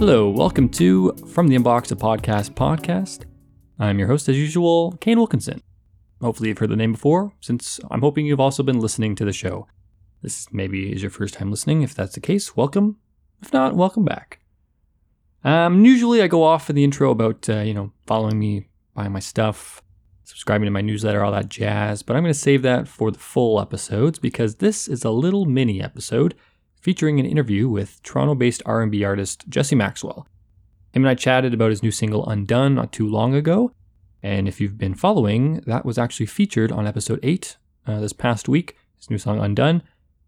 Hello, welcome to From the Inbox, a podcast podcast. I'm your host, as usual, Kane Wilkinson. Hopefully, you've heard the name before, since I'm hoping you've also been listening to the show. This maybe is your first time listening. If that's the case, welcome. If not, welcome back. Um, usually, I go off in the intro about uh, you know following me, buying my stuff, subscribing to my newsletter, all that jazz. But I'm going to save that for the full episodes because this is a little mini episode featuring an interview with Toronto-based R&B artist Jesse Maxwell. Him and I chatted about his new single Undone not too long ago, and if you've been following, that was actually featured on episode 8 uh, this past week, his new song Undone,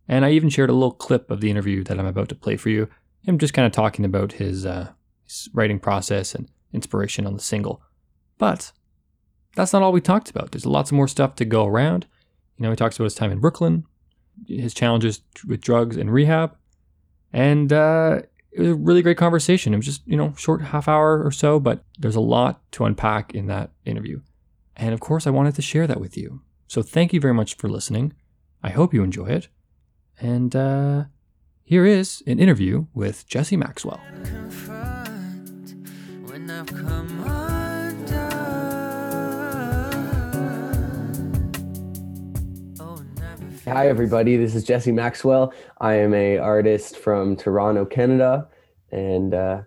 and I even shared a little clip of the interview that I'm about to play for you. Him just kind of talking about his, uh, his writing process and inspiration on the single. But that's not all we talked about. There's lots more stuff to go around. You know, he talks about his time in Brooklyn, his challenges with drugs and rehab. And uh, it was a really great conversation. It was just, you know, short half hour or so, but there's a lot to unpack in that interview. And of course, I wanted to share that with you. So thank you very much for listening. I hope you enjoy it. And uh, here is an interview with Jesse Maxwell. Hi, everybody. This is Jesse Maxwell. I am a artist from Toronto, Canada, and uh,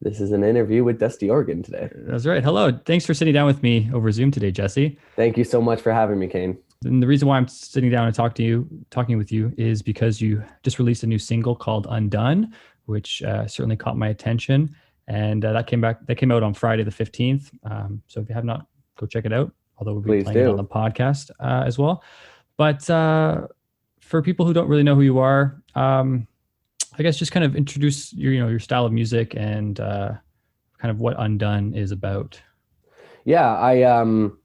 this is an interview with Dusty Oregon today. That's right. Hello. Thanks for sitting down with me over Zoom today, Jesse. Thank you so much for having me, Kane. And the reason why I'm sitting down and talk to you, talking with you, is because you just released a new single called "Undone," which uh, certainly caught my attention, and uh, that came back. That came out on Friday the 15th. Um, so if you have not, go check it out. Although we'll be Please playing do. it on the podcast uh, as well. But uh, for people who don't really know who you are, um, I guess just kind of introduce your, you know, your style of music and uh, kind of what Undone is about. Yeah, I um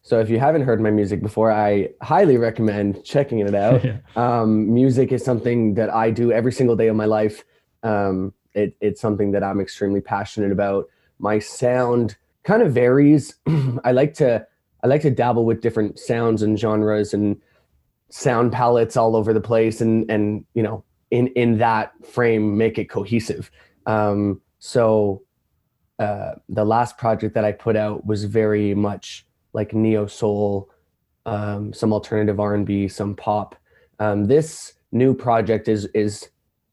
so if you haven't heard my music before, I highly recommend checking it out. Yeah. um, music is something that I do every single day of my life. Um, it, it's something that I'm extremely passionate about. My sound kind of varies. I like to I like to dabble with different sounds and genres and sound palettes all over the place, and and you know in in that frame make it cohesive. Um, so uh, the last project that I put out was very much like neo soul, um, some alternative R and B, some pop. Um, this new project is is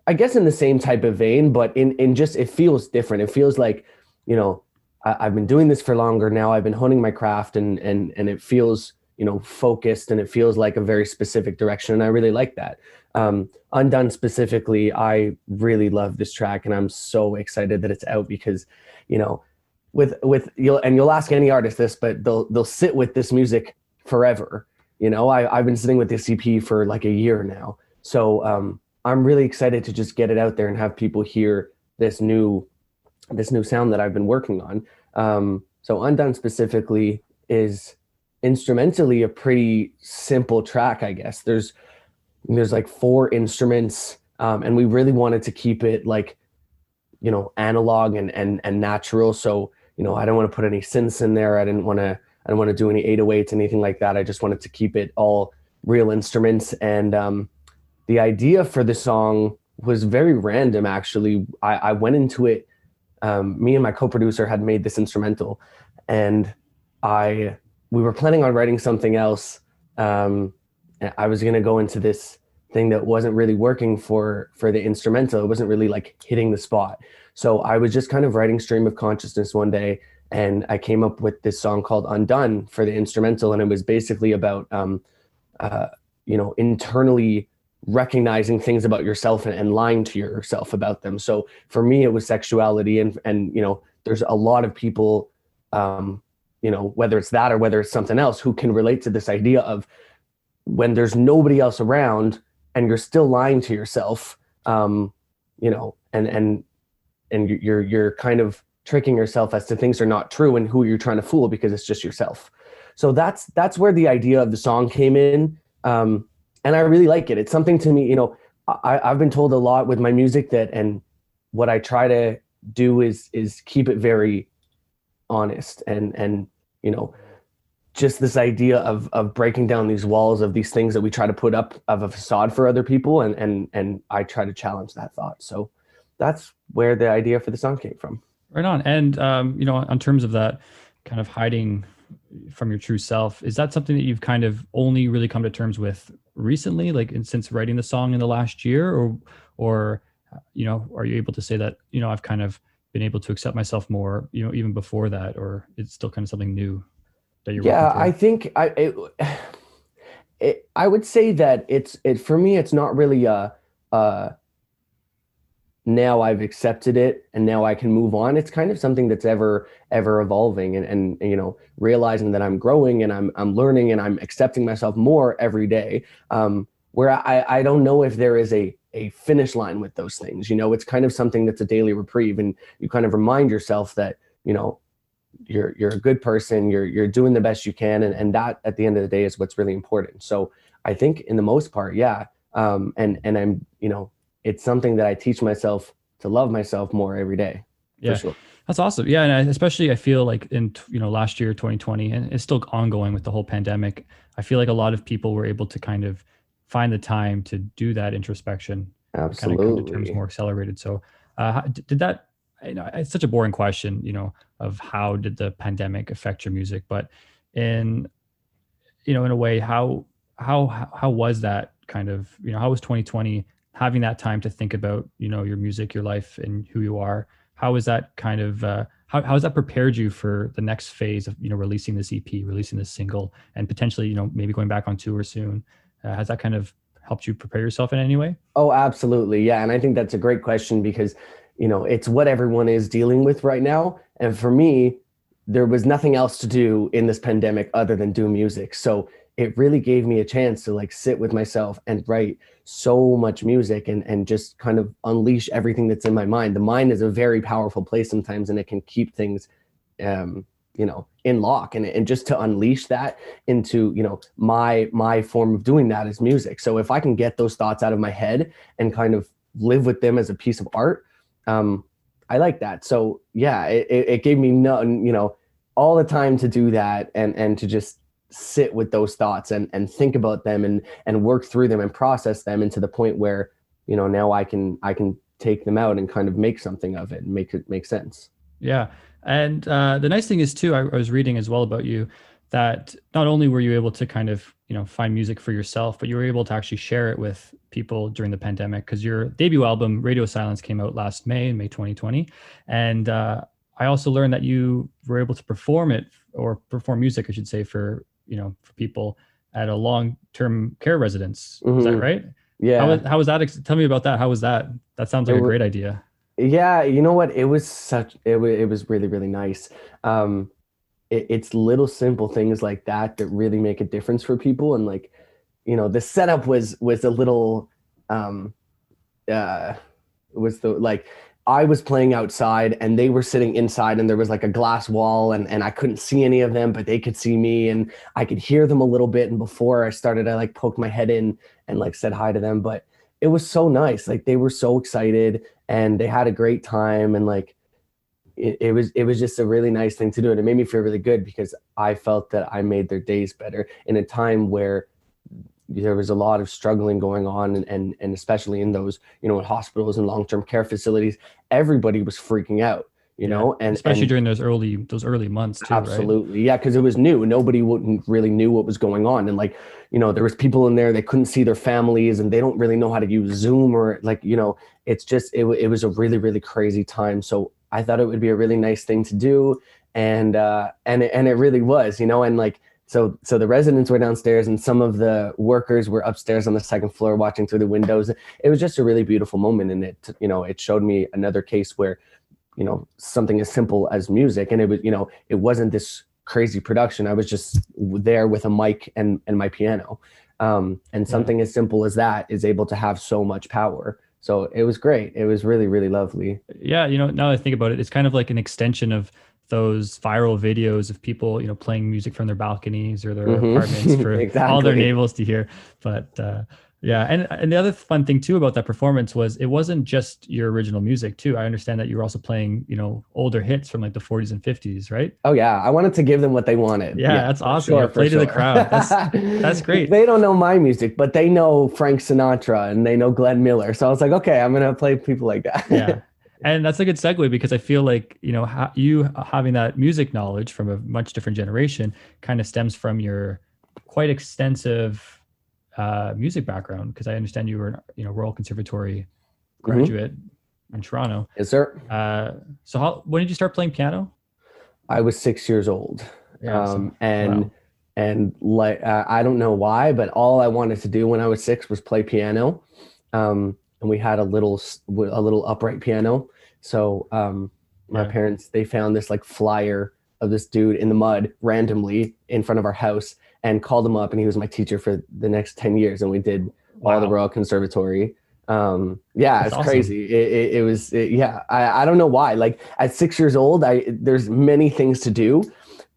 I guess in the same type of vein, but in in just it feels different. It feels like you know I, I've been doing this for longer now. I've been honing my craft, and and and it feels you know focused, and it feels like a very specific direction, and I really like that. Um, Undone specifically, I really love this track, and I'm so excited that it's out because you know with with you'll and you'll ask any artist this, but they'll they'll sit with this music forever. You know, I, I've been sitting with this EP for like a year now. So um, I'm really excited to just get it out there and have people hear this new this new sound that I've been working on. Um, so Undone specifically is instrumentally a pretty simple track, I guess. There's there's like four instruments, um, and we really wanted to keep it like you know analog and and and natural. So you know I don't want to put any synths in there. I didn't want to I don't want to do any 808s, anything like that. I just wanted to keep it all real instruments. And um, the idea for the song was very random, actually. I, I went into it, um, me and my co producer had made this instrumental, and I we were planning on writing something else. Um, I was going to go into this thing that wasn't really working for for the instrumental. It wasn't really like hitting the spot. So I was just kind of writing stream of consciousness one day and I came up with this song called Undone for the instrumental, and it was basically about, um, uh, you know, internally recognizing things about yourself and, and lying to yourself about them. So for me, it was sexuality, and and you know, there's a lot of people, um, you know, whether it's that or whether it's something else, who can relate to this idea of when there's nobody else around and you're still lying to yourself, um, you know, and and and you're you're kind of tricking yourself as to things are not true and who you're trying to fool because it's just yourself. So that's that's where the idea of the song came in, um, and I really like it. It's something to me, you know. I, I've been told a lot with my music that, and what I try to do is is keep it very honest and and you know just this idea of of breaking down these walls of these things that we try to put up of a facade for other people and and and I try to challenge that thought. So that's where the idea for the song came from. Right on. And um, you know, on terms of that kind of hiding from your true self, is that something that you've kind of only really come to terms with recently, like in, since writing the song in the last year, or or you know, are you able to say that you know I've kind of been able to accept myself more, you know, even before that, or it's still kind of something new that you're? Yeah, I think I. It, it, I would say that it's it for me. It's not really a, a now I've accepted it and now I can move on. It's kind of something that's ever ever evolving and, and, and you know realizing that I'm growing and I'm I'm learning and I'm accepting myself more every day. Um, where I I don't know if there is a a finish line with those things. You know, it's kind of something that's a daily reprieve, and you kind of remind yourself that you know you're you're a good person. You're you're doing the best you can, and and that at the end of the day is what's really important. So I think in the most part, yeah. Um, and and I'm you know it's something that I teach myself to love myself more every day. Yeah. Sure. That's awesome. Yeah. And I, especially I feel like in, you know, last year, 2020, and it's still ongoing with the whole pandemic. I feel like a lot of people were able to kind of find the time to do that introspection. Absolutely. Kind of come to terms more accelerated. So uh, did that, you know, it's such a boring question, you know, of how did the pandemic affect your music, but in, you know, in a way, how, how, how was that kind of, you know, how was 2020 having that time to think about you know your music your life and who you are how is that kind of uh, how, how has that prepared you for the next phase of you know releasing this ep releasing this single and potentially you know maybe going back on tour soon uh, has that kind of helped you prepare yourself in any way? Oh absolutely. Yeah and i think that's a great question because you know it's what everyone is dealing with right now. And for me there was nothing else to do in this pandemic other than do music. So it really gave me a chance to like sit with myself and write so much music and and just kind of unleash everything that's in my mind. The mind is a very powerful place sometimes and it can keep things um you know in lock and, and just to unleash that into you know my my form of doing that is music. So if i can get those thoughts out of my head and kind of live with them as a piece of art um i like that. So yeah it, it gave me no you know all the time to do that and and to just sit with those thoughts and and think about them and and work through them and process them into the point where you know now i can i can take them out and kind of make something of it and make it make sense. Yeah and uh, the nice thing is too I, I was reading as well about you that not only were you able to kind of you know find music for yourself but you were able to actually share it with people during the pandemic because your debut album radio silence came out last may in may 2020 and uh, i also learned that you were able to perform it or perform music i should say for you know for people at a long-term care residence. Mm-hmm. Is that mm-hmm. right? Yeah. How was, how was that? Tell me about that. How was that? That sounds like it a great idea. Yeah, you know what? It was such. It was. It was really really nice. Um, it, it's little simple things like that that really make a difference for people. And like, you know, the setup was was a little. Um, uh, was the like I was playing outside and they were sitting inside and there was like a glass wall and, and I couldn't see any of them, but they could see me and I could hear them a little bit. And before I started, I like poked my head in and like said hi to them. But it was so nice. Like they were so excited and they had a great time and like it, it was it was just a really nice thing to do. And it made me feel really good because I felt that I made their days better in a time where there was a lot of struggling going on and, and, and especially in those you know in hospitals and long-term care facilities everybody was freaking out you know and especially and, during those early those early months too absolutely right? yeah because it was new nobody wouldn't really knew what was going on and like you know there was people in there they couldn't see their families and they don't really know how to use zoom or like you know it's just it, it was a really really crazy time so i thought it would be a really nice thing to do and uh and and it really was you know and like so so the residents were downstairs and some of the workers were upstairs on the second floor watching through the windows it was just a really beautiful moment and it you know it showed me another case where you know something as simple as music and it was you know it wasn't this crazy production i was just there with a mic and and my piano um, and something yeah. as simple as that is able to have so much power so it was great it was really really lovely yeah you know now i think about it it's kind of like an extension of those viral videos of people, you know, playing music from their balconies or their mm-hmm. apartments for exactly. all their neighbors to hear. But uh, yeah, and and the other fun thing too about that performance was it wasn't just your original music too. I understand that you were also playing, you know, older hits from like the 40s and 50s, right? Oh yeah, I wanted to give them what they wanted. Yeah, yeah that's awesome. Sure, play sure. to the crowd. That's that's great. they don't know my music, but they know Frank Sinatra and they know Glenn Miller. So I was like, okay, I'm gonna play people like that. yeah, and that's a good segue because I feel like you know ha- you uh, having that music knowledge from a much different generation kind of stems from your quite extensive uh, music background. Because I understand you were you know Royal Conservatory Mm-hmm. graduate in Toronto. Yes, sir. Uh, so how when did you start playing piano? I was six years old. Yeah, so- um, and wow. and like uh, I don't know why, but all I wanted to do when I was six was play piano. Um, and we had a little a little upright piano. So um, my Yeah. parents they found this like flyer of this dude in the mud randomly in front of our house and called him up, and he was my teacher for the next ten years, and we did all the Royal Conservatory. Um, yeah, That's it's awesome. crazy. It, it, it was, it- yeah, I, I don't know why. Like at six years old, I there's many things to do,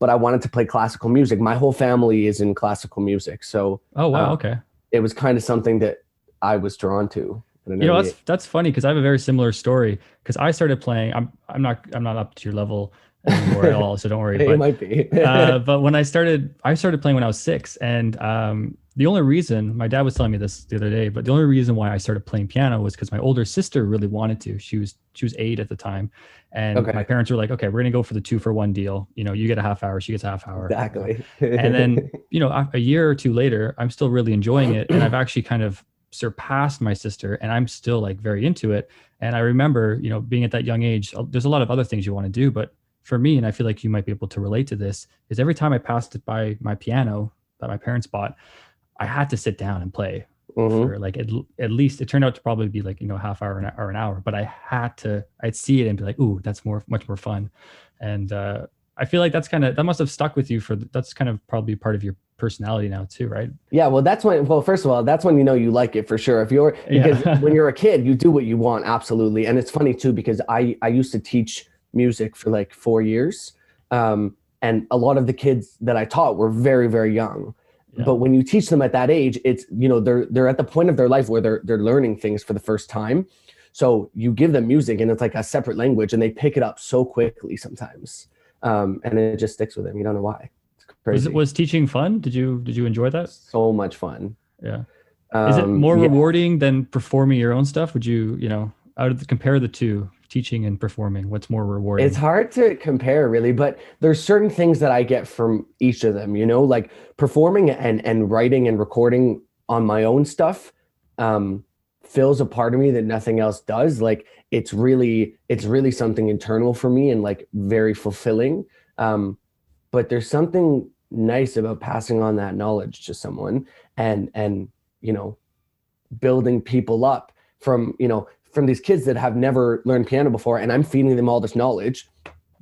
but I wanted to play classical music. My whole family is in classical music, so Oh wow, uh, okay. it was kind of something that I was drawn to. You know that's that's funny because I have a very similar story because I started playing. I'm I'm not I'm not up to your level anymore at all, so don't worry. age. But it might be. uh, but when I started, I started playing when I was six, and um, the only reason my dad was telling me this the other day, but the only reason why I started playing piano was because my older sister really wanted to. She was she was eight at the time, and Okay. my parents were like, "Okay, we're gonna go for the two for one deal. You know, you get a half hour, she gets a half hour." exactly. And then you know, a, year or two later, I'm still really enjoying it, and I've actually kind of surpassed my sister, and I'm still like very into it. And I remember, you know, being at that young age, there's a lot of other things you want to do, but for me, and I feel like you might be able to relate to this, is every time I passed it by my piano that my parents bought, I had to sit down and play Mhm. for like at, at least it turned out to probably be like you know half hour an- or an hour, but I had to I'd see it and be like, ooh, that's more much more fun, and uh, I feel like that's kind of that must have stuck with you for that's kind of probably part of your personality now too, right? Yeah, well, that's when. Well, first of all, that's when you know you like it for sure. If you're Yeah. because when you're a kid, you do what you want, absolutely. And it's funny too because I I used to teach music for like four years, um, and a lot of the kids that I taught were very very young. Yeah. But when you teach them at that age, it's you know they're they're at the point of their life where they're they're learning things for the first time. So you give them music and it's like a separate language, and they pick it up so quickly sometimes, um, and it just sticks with them. You don't know why. It's Was it was teaching fun? Did you did you enjoy that? so much fun. Yeah. Is it Um, more yeah. rewarding than performing your own stuff? Would you you know out of the compare the two, teaching and performing? What's more rewarding? It's hard to compare really, but there's certain things that I get from each of them, you know, like performing and and writing and recording on my own stuff um fills a part of me that nothing else does. Like it's really it's really something internal for me and like very fulfilling. Um but there's something nice about passing on that knowledge to someone and and you know building people up from you know from these kids that have never learned piano before and i'm feeding them all this knowledge.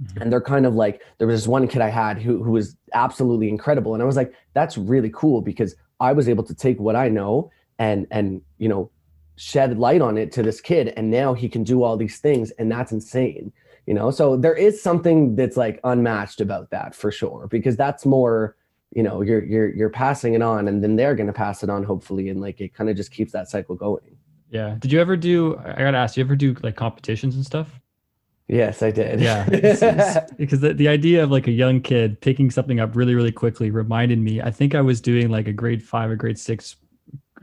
Mhm. and they're kind of like there was this one kid i had who, who was absolutely incredible. And i was like that's really cool because i was able to take what i know and and you know shed light on it to this kid and now he can do all these things and that's insane you know? So there is something that's like unmatched about that for sure because that's more you know you're you're you're passing it on and then they're going to pass it on hopefully and like it kind of just keeps that cycle going yeah. Did you ever do? I gotta ask. You ever do like competitions and stuff? yes i did Yeah, it's- it's- because the, the idea of like a young kid picking something up really, really quickly reminded me. I think I was doing like a grade five or grade six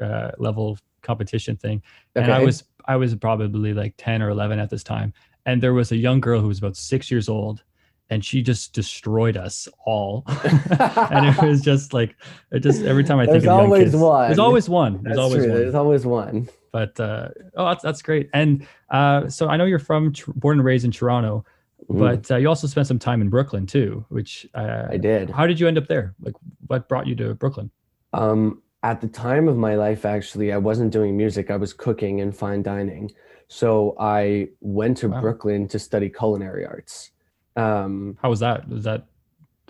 uh, level competition thing, and I was I was probably like ten or eleven at this time, and there was a young girl who was about six years old, and she just destroyed us all, and it was just like it just every time I think of young always kids, one. there's always one. There's That's always true. one There's always one. But uh, oh, that's that's great. And uh, so I know you're from born and raised in Toronto, Mhm. but uh, you also spent some time in Brooklyn too. Which uh, I did. How did you end up there? Like, what brought you to Brooklyn? Um, at the time of my life, actually, I wasn't doing music. I was cooking and fine dining. So I went to Wow. Brooklyn to study culinary arts. Um, How was that? Was that?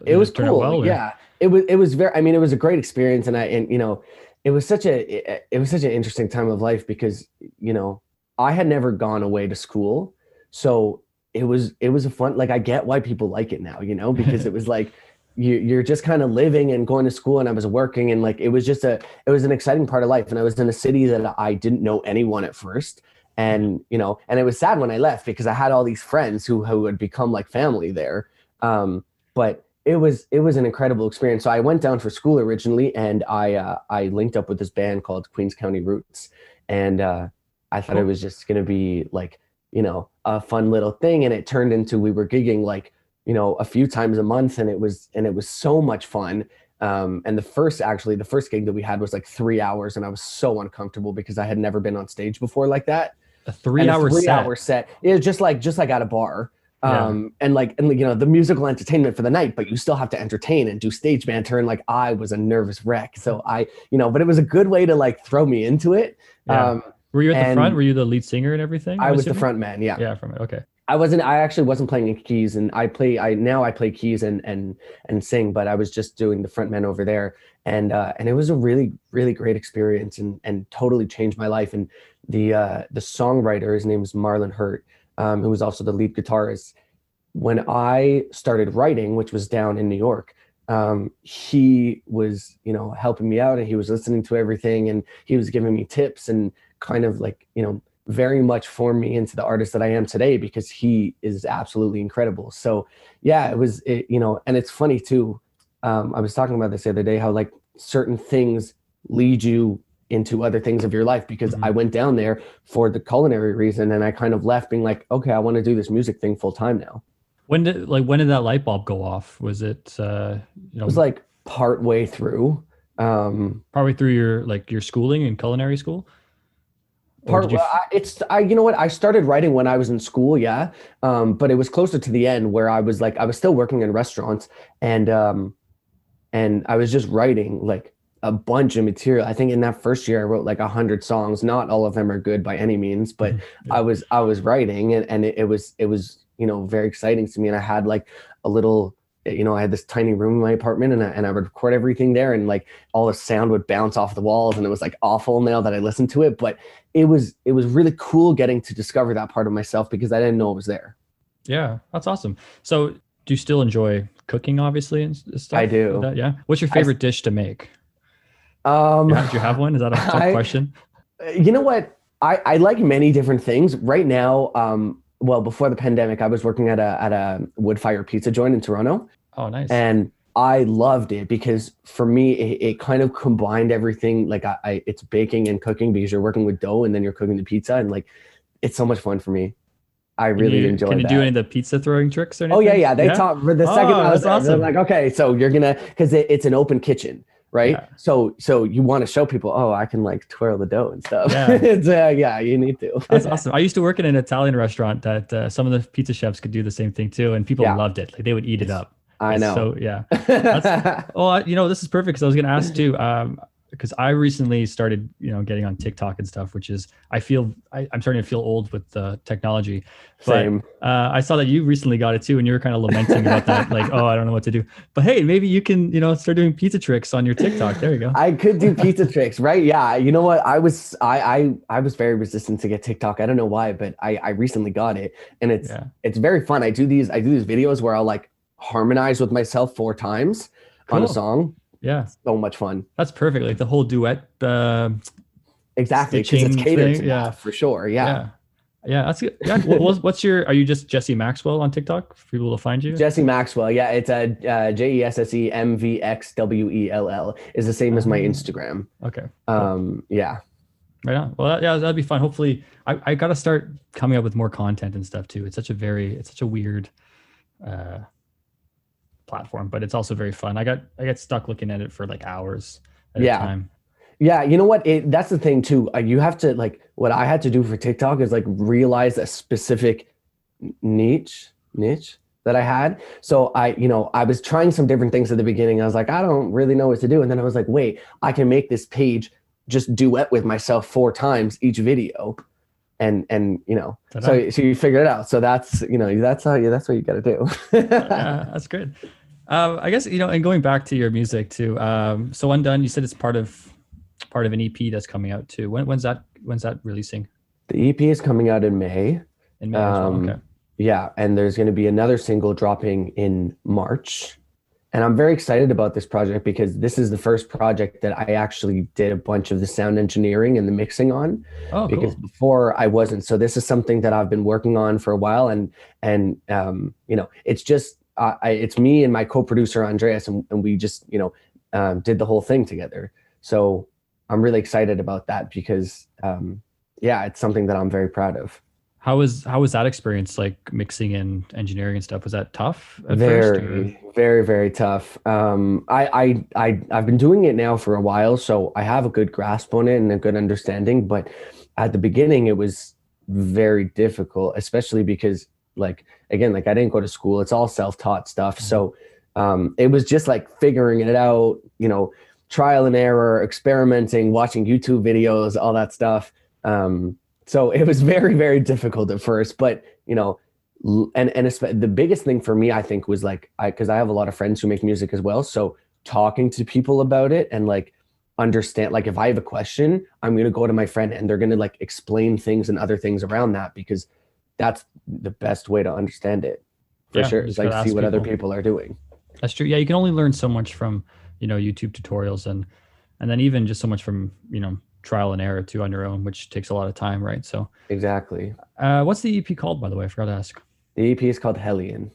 it was cool. well, yeah, it was. It was very. I mean, it was a great experience, and I and you know, it was such a. It, was such an interesting time of life because you know I had never gone away to school, so it was it was a fun. Like I get why people like it now, you know, because it was like you, you're just kind of living and going to school and i was working and like it was just a it was an exciting part of life and i was in a city that i didn't know anyone at first and you know and it was sad when i left because i had all these friends who who had become like family there um but it was it was an incredible experience. So i went down for school originally and i uh, i linked up with this band called queens county roots. And uh i thought it was just going to be like you know a fun little thing. And it turned into we were gigging like you know a few times a month and it was and it was so much fun. Um, and the first actually the first gig that we had was like three hours and i was so uncomfortable because i had never been on stage before like that. A three hour three set. hour set. It was just like just like at a bar um and like and you know the musical entertainment for the night but you still have to entertain and do stage banter and like i was a nervous wreck so i you know but it was a good way to like throw me into it Yeah. um Were you at the front? Were you the lead singer and everything? i was the front man yeah Yeah, from it. Okay. I wasn't. I actually wasn't playing in keys, and I play. I now I play keys and and and sing, but I was just doing the front man over there, and uh, and it was a really really great experience, and and totally changed my life. And the uh, the songwriter, his name is Marlon Hurt, um, who was also the lead guitarist. When I started writing, which was down in New York, um, he was you know helping me out, and he was listening to everything, and he was giving me tips and kind of like you know very much formed me into the artist that I am today because he is absolutely incredible. So yeah, it was it, you know, and it's funny too. Um, I was talking about this the other day how like certain things lead you into other things of your life because Mhm. I went down there for the culinary reason and I kind of left being like, okay, I want to do this music thing full time now. When did like when did that light bulb go off? Was it uh you know It was like part way through. Um, partway through your like your schooling in culinary school? Part you well, I, it's I you know what I started writing when I was in school yeah um but it was closer to the end where I was like I was still working in restaurants and um and I was just writing like a bunch of material I think in that first year I wrote like a hundred songs not all of them are good by any means but Mhm. I was I was writing and, and it, it was it was you know very exciting to me and I had like a little you know I had this tiny room in my apartment and I, and I would record everything there and like all the sound would bounce off the walls and it was like awful now that I listened to it but it was it was really cool getting to discover that part of myself because I didn't know it was there. Yeah, that's awesome. So, do you still enjoy cooking, obviously, and stuff? I do. That? Yeah. What's your I favorite dish to make? Um, Yeah, do you have one? Is that a tough I- question? you know what? I, I like many different things. Right now, um, well, before the pandemic, I was working at a at a wood fire pizza joint in Toronto, Oh, nice. and I loved it because for me, it, it kind of combined everything. Like I, I, it's baking and cooking because you're working with dough and then you're cooking the pizza, and like it's so much fun for me. I really you, enjoy. Can you that. do any of the pizza throwing tricks or anything? Oh yeah, yeah. They taught for the second Oh, I was awesome. like, okay, so you're gonna because it, it's an open kitchen, right? Yeah. So so you want to show people, oh, I can like twirl the dough and stuff. Yeah. uh, yeah, you need to. That's awesome. I used to work in an Italian restaurant that uh, some of the pizza chefs could do the same thing too, and people Yeah. loved it. Like they would eat it up. I It's know. So yeah. Oh, I- you know, this is perfect because I was going to ask too, um, because I recently started, you know, getting on TikTok and stuff, which is I feel I, I'm starting to feel old with the technology. But Same. uh, I saw that you recently got it too, and you were kind of lamenting about that, like, oh, I don't know what to do. But hey, maybe you can, you know, start doing pizza tricks on your TikTok. There you go. I could do pizza tricks, right? Yeah. You know what? I was I I I was very resistant to get TikTok. I don't know why, but I I recently got it, and it's Yeah. it's very fun. I do these I do these videos where I'll like harmonize with myself four times on a song. Yeah, So much fun. that's perfect. Like the whole duet. Uh, Exactly, because it's catered thing, yeah. for sure. Yeah. yeah. yeah, that's good. Yeah. What, what's- your? Are you just Jesse Maxwell on TikTok for people to find you? Jesse Maxwell. Yeah, it's a uh, J E S S E M V X W E L L is the same as my Oh. Instagram. Okay. Um, yeah, Right on. Well, that, yeah, that'd be fun. Hopefully, I, I got to start coming up with more content and stuff too. It's such a very, it's such a weird uh, platform, but it's also very fun. I got, I got stuck looking at it for like hours at Yeah. a time. yeah. You know what? It, that's the thing too. Uh, you have to like what I had to do for TikTok is like realize a specific niche niche that I had. So I, you know, I was trying some different things at the beginning. I was like, I don't really know what to do, and then I was like, wait, I can make this page just duet with myself four times each video. And and you know, Ta-da. so so you figure it out. So that's you know that's how you that's what you got to do. yeah, that's good. Um, I guess you know, and going back to your music too. Um, so undone, you said it's part of part of an EP that's coming out too. When, when's that? When's that releasing? The EP is coming out in May. In May as well? Um, Okay. Yeah, and there's going to be another single dropping in March. And I'm very excited about this project because this is the first project that I actually did a bunch of the sound engineering and the mixing on Oh, because cool. before I wasn't. So this is something that I've been working on for a while and and um you know, it's just uh, I, it's me and my co-producer Andreas and, and we just, you know, um, did the whole thing together. So I'm really excited about that because um yeah, it's something that I'm very proud of. How was how was that experience like mixing and engineering and stuff? Was that tough? very, very, very tough. Um, I, I, I, I've been doing it now for a while, so I have a good grasp on it and a good understanding. But at the beginning, it was very difficult, especially because, like, again, like I didn't go to school. It's all self-taught stuff. So um, it was just like figuring it out. You know, trial and error, experimenting, watching YouTube videos, all that stuff. Um, so it was very, very difficult at first, but you know, and and the biggest thing for me, I think, was like I because I have a lot of friends who make music as well. So talking to people about it and like understand, like if I have a question, I'm gonna go to my friend and they're gonna like explain things and other things around that because that's the best way to understand it for yeah, sure. It's like see what people. other people are doing. That's true. Yeah, you can only learn so much from you know YouTube tutorials and and then even just so much from you know trial and error too on your own, which takes a lot of time, right? So exactly. Uh, what's the EP called, by the way? I forgot to ask. The EP is called Hellion.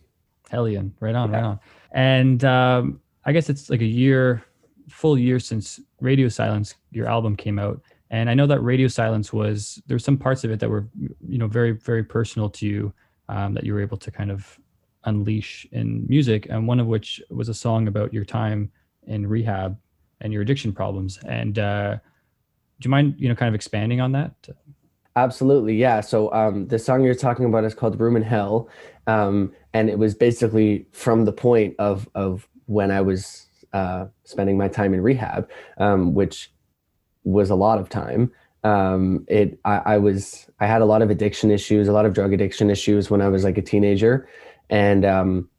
Hellion, right on, yeah. right on. And um, I guess it's like a year, full year since Radio Silence, your album came out. And I know that Radio Silence was there were some parts of it that were, you know, very very personal to you um, that you were able to kind of unleash in music. And one of which was a song about your time in rehab and your addiction problems. And uh, do you mind, you know, kind of expanding on that? Absolutely, yeah. So um, the song you're talking about is called "Room in Hell," um, and it was basically from the point of of when I was uh, spending my time in rehab, um, which was a lot of time. Um, it I, I was I had a lot of addiction issues, a lot of drug addiction issues when I was like a teenager, and um,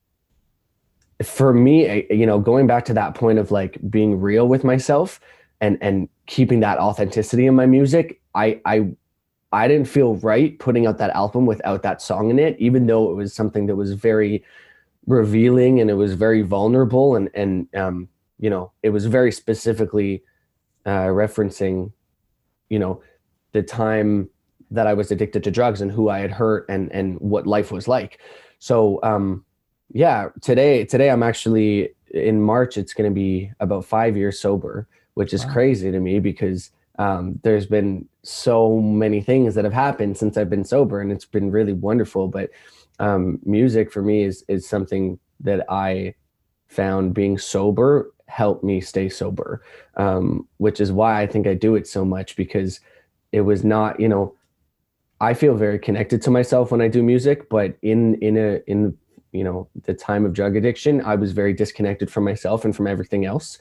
for me, you know, going back to that point of like being real with myself and and keeping that authenticity in my music, I I I didn't feel right putting out that album without that song in it, even though it was something that was very revealing and it was very vulnerable and and um, you know it was very specifically uh, referencing, you know, the time that I was addicted to drugs and who I had hurt and and what life was like. So um, yeah, today today I'm actually in March. It's going to be about five years sober, which is wow. crazy to me because um, there's been so many things that have happened since I've been sober, and it's been really wonderful. But um, music for me is is something that I found being sober helped me stay sober, um, which is why I think I do it so much because it was not, you know, I feel very connected to myself when I do music, but in in a in you know the time of drug addiction i was very disconnected from myself and from everything else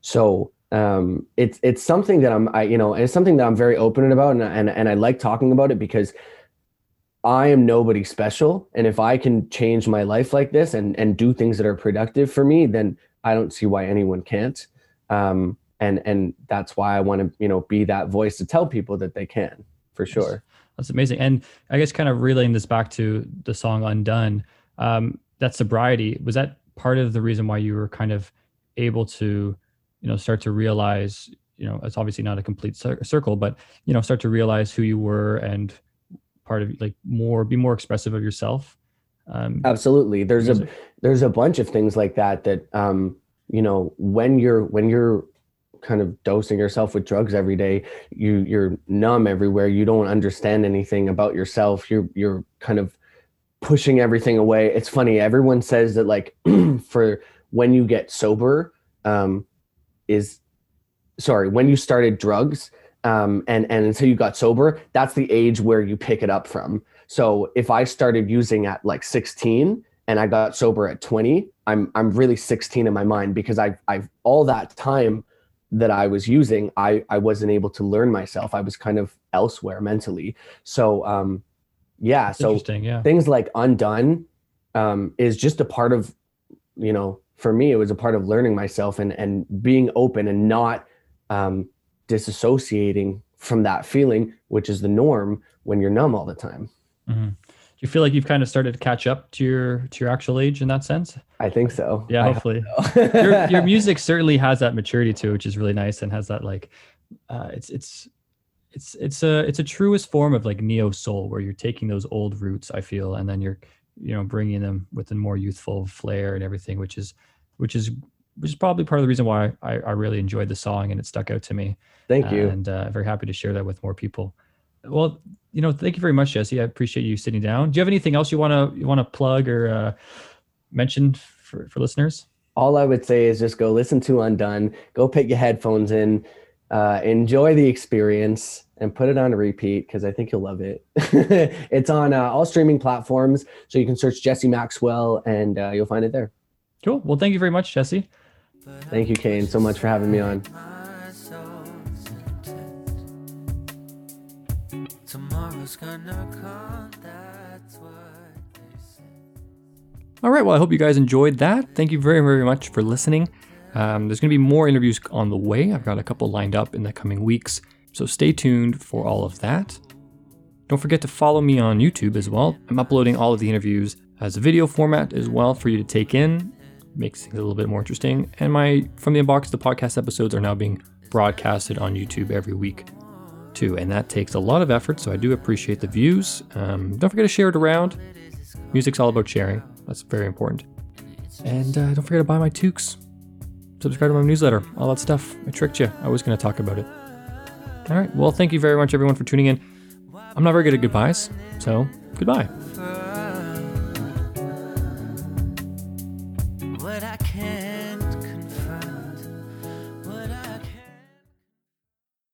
so um, it's it's something that i'm i you know it's something that i'm very open about and, and and i like talking about it because i am nobody special. And if i can change my life like this and and do things that are productive for me then i don't see why anyone can't. Um, and and that's why i want to you know be that voice to tell people that they can for sure. that's amazing. And i guess kind of relaying this back to the song undone um, that sobriety was that part of the reason why you were kind of able to you know start to realize you know it's obviously not a complete circle but you know start to realize who you were and part of like more be more expressive of yourself um, absolutely there's a there's a bunch of things like that that um you know when you're when you're kind of dosing yourself with drugs every day you you're numb everywhere you don't understand anything about yourself you're you're kind of pushing everything away. It's funny. Everyone says that like for when you get sober, um, is sorry, when you started drugs, um, and and until you got sober, that's the age where you pick it up from. So if I started using at like 16 and I got sober at 20, I'm I'm really 16 in my mind because I I've all that time that I was using, I I wasn't able to learn myself. I was kind of elsewhere mentally. So um, yeah so yeah. things like undone um, is just a part of you know for me it was a part of learning myself and and being open and not um, disassociating from that feeling which is the norm when you're numb all the time mm-hmm. do you feel like you've kind of started to catch up to your to your actual age in that sense i think so yeah hopefully so. your, your music certainly has that maturity too, which is really nice and has that like uh, it's it's it's it's a it's a truest form of like neo soul where you're taking those old roots i feel and then you're you know bringing them with a more youthful flair and everything which is which is which is probably part of the reason why I, I really enjoyed the song and it stuck out to me thank you and uh, very happy to share that with more people Well, you know, thank you very much, Jesse. I appreciate you sitting down. Do you have anything else you want to you want to plug or uh, mention for for listeners? All I would say is just go listen to Undone. Go put your headphones in, uh, enjoy the experience, and put it on repeat because I think you'll love it. it's on uh, all streaming platforms, so you can search Jesse Maxwell and uh, you'll find it there. Cool. Well, thank you very much, Jesse. Thank you, Kane, so much for having me on. Tomorrow's gonna come, All right. Well, I hope you guys enjoyed that. Thank you very, very much for listening. Um, there's going to be more interviews on the way. I've got a couple lined up in the coming weeks. So stay tuned for all of that. Don't forget to follow me on YouTube as well. I'm uploading all of the interviews as a video format as well for you to take in. Makes things a little bit more interesting. And my From the Inbox, the podcast episodes are now being broadcasted on YouTube every week too. And that takes a lot of effort, so I do appreciate the views. Um, don't forget to share it around. Music's all about sharing. That's very important. And uh, don't forget to buy my toques. Subscribe to my newsletter, all that stuff. I tricked you. I was going to talk about it. All right. Well, thank you very much, everyone, for tuning in. I'm not very good at goodbyes, so goodbye.